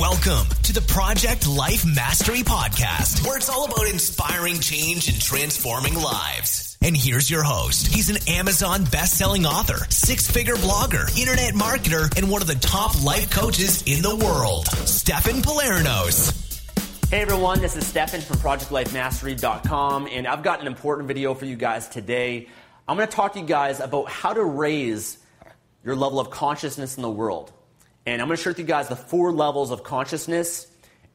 Welcome to the Project Life Mastery Podcast, where it's all about inspiring change and transforming lives. And here's your host. He's an Amazon best-selling author, six-figure blogger, internet marketer, and one of the top life coaches in the world, Stefan Pylarinos. Hey everyone, this is Stefan from ProjectLifeMastery.com, and I've got an important video for you guys today. I'm going to talk to you guys about how to raise your level of consciousness in the world. And I'm going to share with you guys the four levels of consciousness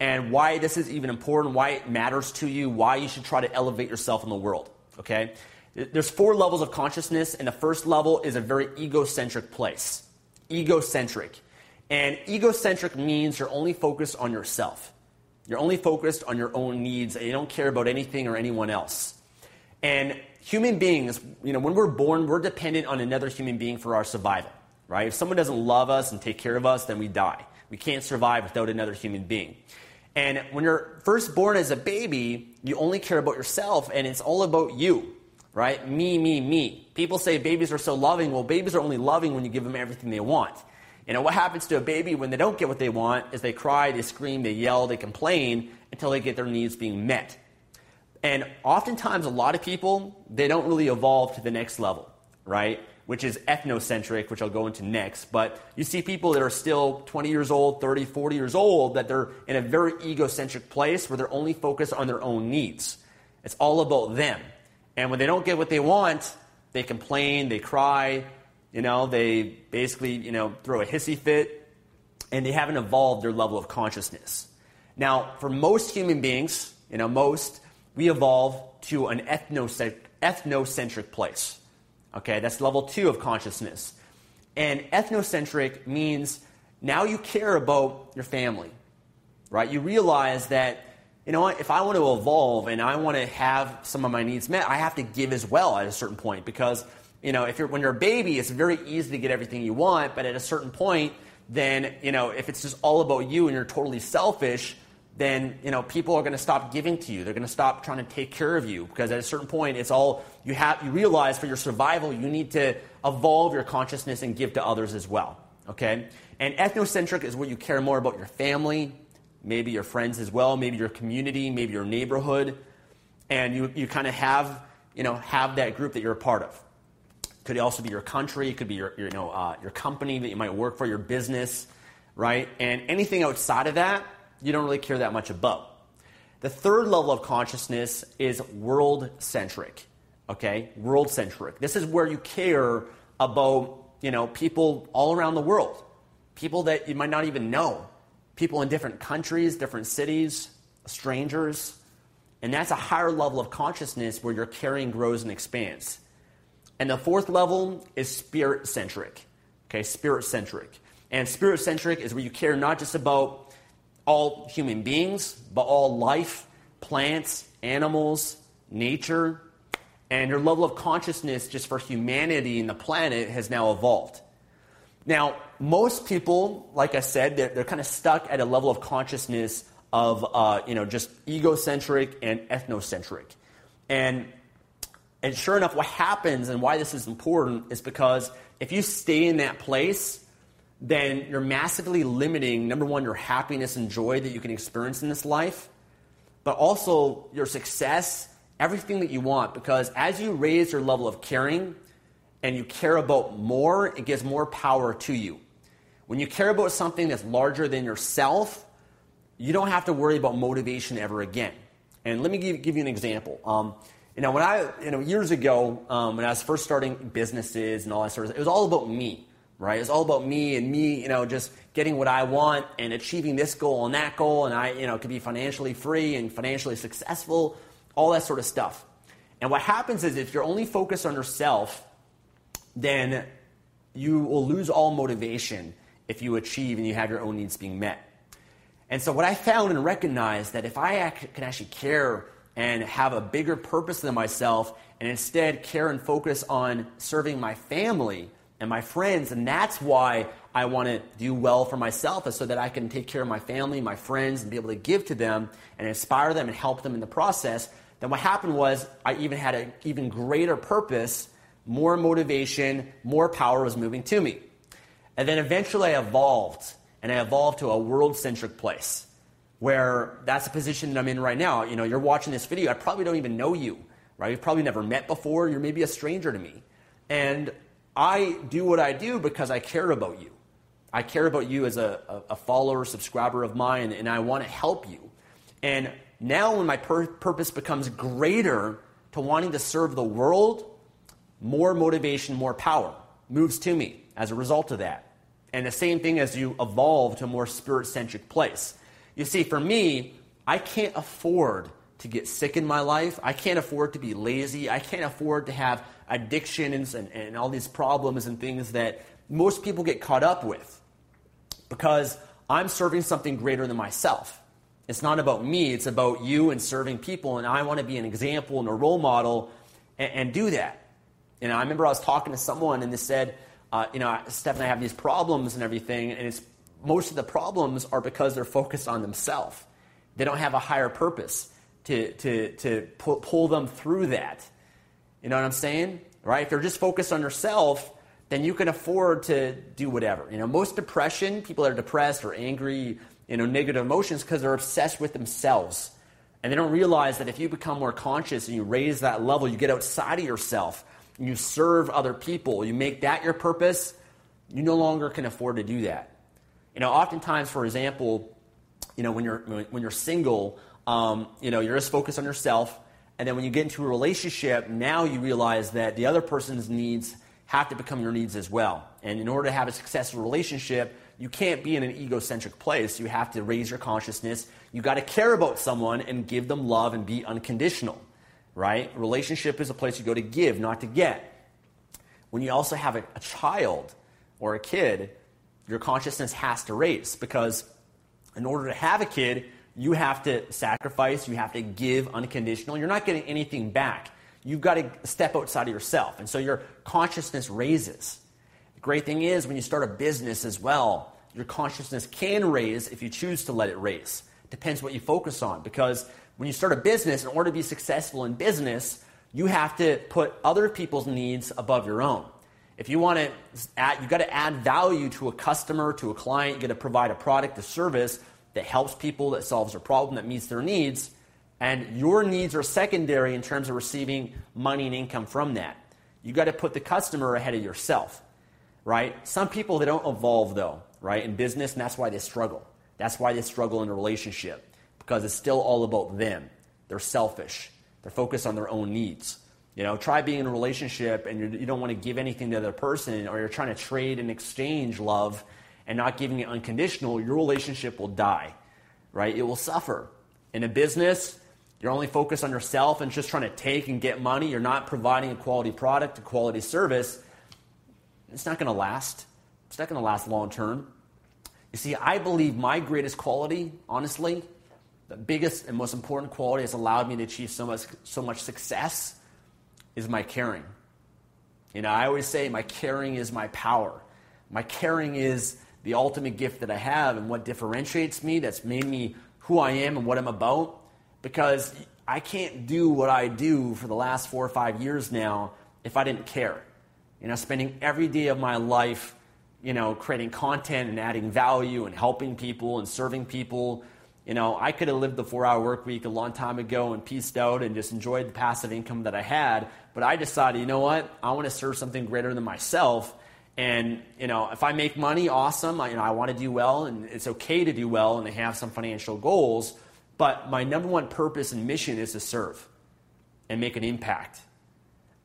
and why this is even important, why it matters to you, why you should try to elevate yourself in the world. Okay? There's four levels of consciousness, and the first level is a very egocentric place. Egocentric. And egocentric means you're only focused on yourself. You're only focused on your own needs, and you don't care about anything or anyone else. And human beings, you know, when we're born, we're dependent on another human being for our survival right? If someone doesn't love us and take care of us, then we die. We can't survive without another human being. And when you're first born as a baby, you only care about yourself and it's all about you, right? Me, me, me. People say babies are so loving. Well, babies are only loving when you give them everything they want. You know, what happens to a baby when they don't get what they want is they cry, they scream, they yell, they complain until they get their needs being met. And oftentimes, a lot of people, they don't really evolve to the next level, right? Which is ethnocentric, which I'll go into next. But you see people that are still 20 years old, 30, 40 years old, that they're in a very egocentric place where they're only focused on their own needs. It's all about them. And when they don't get what they want, they complain, they cry, you know, they basically, you know, throw a hissy fit, and they haven't evolved their level of consciousness. Now, for most human beings, you know, most, we evolve to an ethnocentric, ethnocentric place. Okay, that's level two of consciousness. And ethnocentric means now you care about your family, right? You realize that, you know what, if I want to evolve and I want to have some of my needs met, I have to give as well at a certain point because, you know, if you're, when you're a baby, it's very easy to get everything you want, but at a certain point, then, you know, if it's just all about you and you're totally selfish, then you know people are going to stop giving to you. They're going to stop trying to take care of you because at a certain point, it's all you have. You realize for your survival, you need to evolve your consciousness and give to others as well. Okay, and ethnocentric is where you care more about your family, maybe your friends as well, maybe your community, maybe your neighborhood, and you you kind of have you know have that group that you're a part of. Could also be your country. It could be your, your you know uh, your company that you might work for, your business, right? And anything outside of that you don't really care that much about. The third level of consciousness is world centric. Okay? World centric. This is where you care about, you know, people all around the world. People that you might not even know. People in different countries, different cities, strangers. And that's a higher level of consciousness where your caring grows and expands. And the fourth level is spirit centric. Okay, spirit centric. And spirit centric is where you care not just about all human beings, but all life, plants, animals, nature, and your level of consciousness just for humanity and the planet has now evolved. Now, most people, like I said, they're, they're kind of stuck at a level of consciousness of, uh, you know, just egocentric and ethnocentric. And, and sure enough, what happens and why this is important is because if you stay in that place, then you're massively limiting, number one, your happiness and joy that you can experience in this life, but also your success, everything that you want. Because as you raise your level of caring and you care about more, it gives more power to you. When you care about something that's larger than yourself, you don't have to worry about motivation ever again. And let me give, give you an example. Um, you know, when I, you know, years ago, um, when I was first starting businesses and all that sort of stuff, it was all about me right? It's all about me and me, you know, just getting what I want and achieving this goal and that goal, and I, you know, could be financially free and financially successful, all that sort of stuff. And what happens is if you're only focused on yourself, then you will lose all motivation if you achieve and you have your own needs being met. And so what I found and recognized that if I can actually care and have a bigger purpose than myself and instead care and focus on serving my family, and my friends. And that's why I want to do well for myself, is so that I can take care of my family, my friends, and be able to give to them and inspire them and help them in the process. Then what happened was I even had an even greater purpose, more motivation, more power was moving to me. And then eventually I evolved. and I evolved to a world centric place where that's the position that I'm in right now. You know, you're watching this video, I probably don't even know you, right? You've probably never met before, you're maybe a stranger to me. And I do what I do because I care about you. I care about you as a, a follower, subscriber of mine, and I want to help you. And now, when my pur- purpose becomes greater to wanting to serve the world, more motivation, more power moves to me as a result of that. And the same thing as you evolve to a more spirit centric place. You see, for me, I can't afford to get sick in my life. I can't afford to be lazy. I can't afford to have addictions and, and all these problems and things that most people get caught up with because I'm serving something greater than myself. It's not about me, it's about you and serving people, and I want to be an example and a role model and, and do that. And I remember I was talking to someone and they said, uh, you know, Stefan I have these problems and everything, and it's most of the problems are because they're focused on themselves. They don't have a higher purpose to, to, to pull, pull them through that. You know what I'm saying? Right? If they're just focused on yourself, then you can afford to do whatever. You know, most depression, people that are depressed or angry, you know, negative emotions because they're obsessed with themselves. And they don't realize that if you become more conscious and you raise that level, you get outside of yourself, you serve other people, you make that your purpose, you no longer can afford to do that. You know, oftentimes, for example, you know, when you're when you're single, um, you know, you're just focused on yourself, and then when you get into a relationship, now you realize that the other person's needs have to become your needs as well. And in order to have a successful relationship, you can't be in an egocentric place. You have to raise your consciousness. You got to care about someone and give them love and be unconditional, right? Relationship is a place you go to give, not to get. When you also have a, a child or a kid, your consciousness has to raise because in order to have a kid, you have to sacrifice, you have to give unconditional. You're not getting anything back you've got to step outside of yourself. And so your consciousness raises. The great thing is when you start a business as well, your consciousness can raise if you choose to let it raise. Depends what you focus on. Because when you start a business, in order to be successful in business, you have to put other people's needs above your own. If you want to add, you've got to add value to a customer, to a client, you got to provide a product, a service that helps people, that solves their problem, that meets their needs and your needs are secondary in terms of receiving money and income from that. You got to put the customer ahead of yourself, right? Some people they don't evolve though, right? In business, and that's why they struggle. That's why they struggle in a relationship because it's still all about them. They're selfish. They're focused on their own needs. You know, try being in a relationship and you don't want to give anything to the other person, or you're trying to trade and exchange love and not giving it unconditional. Your relationship will die, right? It will suffer. In a business, you're only focused on yourself and just trying to take and get money. You're not providing a quality product, a quality service. It's not going to last. It's not going to last long term. You see, I believe my greatest quality, honestly, the biggest and most important quality that's allowed me to achieve so much, so much success is my caring. You know, I always say my caring is my power. My caring is the ultimate gift that I have and what differentiates me, that's made me who I am and what I'm about because I can't do what I do for the last four or five years now if I didn't care. You know, spending every day of my life, you know, creating content and adding value and helping people and serving people. You know, I could have lived the four hour work week a long time ago and pieced out and just enjoyed the passive income that I had. But I decided, you know what? I want to serve something greater than myself. And, you know, if I make money, awesome. I, you know, I want to do well and it's okay to do well and to have some financial goals. But my number one purpose and mission is to serve and make an impact.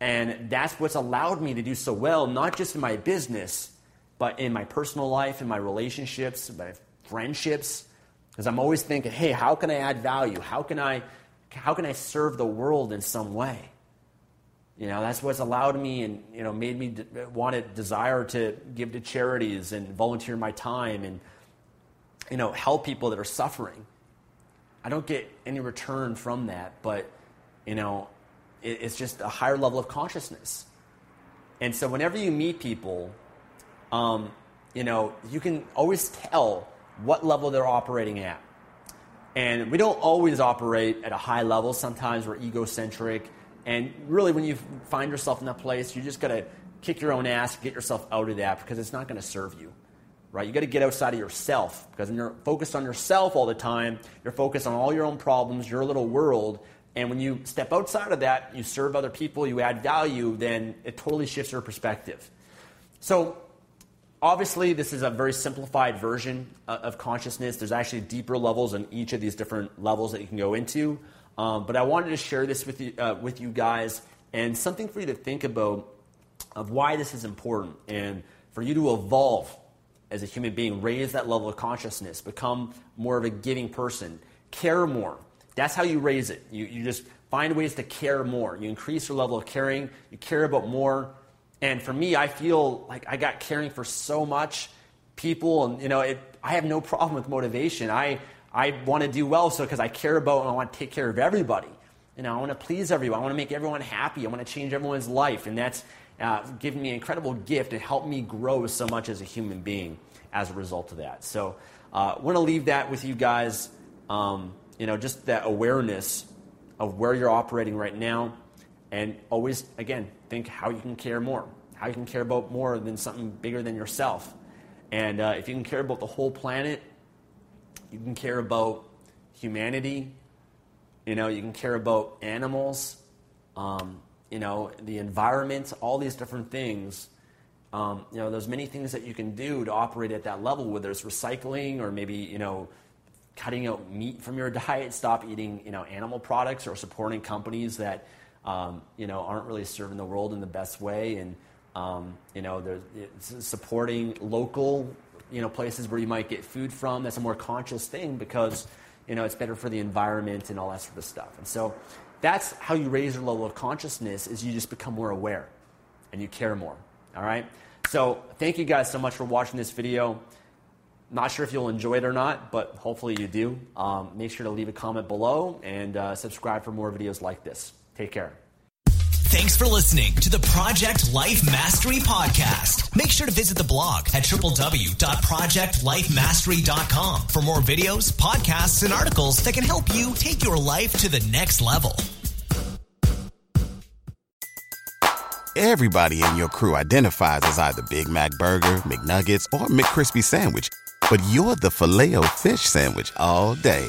And that's what's allowed me to do so well, not just in my business, but in my personal life, in my relationships, my friendships. Because I'm always thinking, hey, how can I add value? How can I, how can I serve the world in some way? You know, that's what's allowed me and, you know, made me want to desire to give to charities and volunteer my time and, you know, help people that are suffering. I don't get any return from that, but you know, it, it's just a higher level of consciousness. And so whenever you meet people, um, you know, you can always tell what level they're operating at. And we don't always operate at a high level. Sometimes we're egocentric. And really, when you find yourself in that place, you just got to kick your own ass, get yourself out of that because it's not going to serve you. right? You got to get outside of yourself because when you're focused on yourself all the time, you're focused on all your own problems, your little world. And when you step outside of that, you serve other people, you add value, then it totally shifts your perspective. So, obviously, this is a very simplified version uh, of consciousness. There's actually deeper levels in each of these different levels that you can go into. Um, but I wanted to share this with you, uh, with you guys and something for you to think about of why this is important and for you to evolve as a human being, raise that level of consciousness, become more of a giving person, care more. That's how you raise it. You, you just find ways to care more. You increase your level of caring, you care about more. And for me, I feel like I got caring for so much people, and you know, it, I have no problem with motivation. I, I want to do well so because I care about and I want to take care of everybody. You know, I want to please everyone. I want to make everyone happy. I want to change everyone's life. And that's uh, given me an incredible gift and helped me grow so much as a human being as a result of that. So I uh, want to leave that with you guys. Um, you know, just that awareness of where you're operating right now. And always, again, think how you can care more, how you can care about more than something bigger than yourself. And uh, if you can care about the whole planet, you can care about humanity. You know, you can care about animals. Um, you know, the environment, all these different things. Um, you know, there's many things that you can do to operate at that level, whether it's recycling or maybe, you know, cutting out meat from your diet, stop eating, you know, animal products or supporting companies that, um, you know, aren't really serving the world in the best way. And, um, you know, there's supporting local, you know, places where you might get food from. That's a more conscious thing because, you know, it's better for the environment and all that sort of stuff. And so that's how you raise your level of consciousness is you just become more aware and you care more. All right? So thank you guys so much for watching this video. Not sure if you'll enjoy it or not, but hopefully you do. Um, make sure to leave a comment below and uh, subscribe for more videos like this. Take care. Thanks for listening to the Project Life Mastery Podcast. Make sure to visit the blog at www.projectlifemastery.com for more videos, podcasts, and articles that can help you take your life to the next level. Everybody in your crew identifies as either Big Mac Burger, McNuggets, or McCrispy Sandwich, but you're the Filet-O-Fish Sandwich all day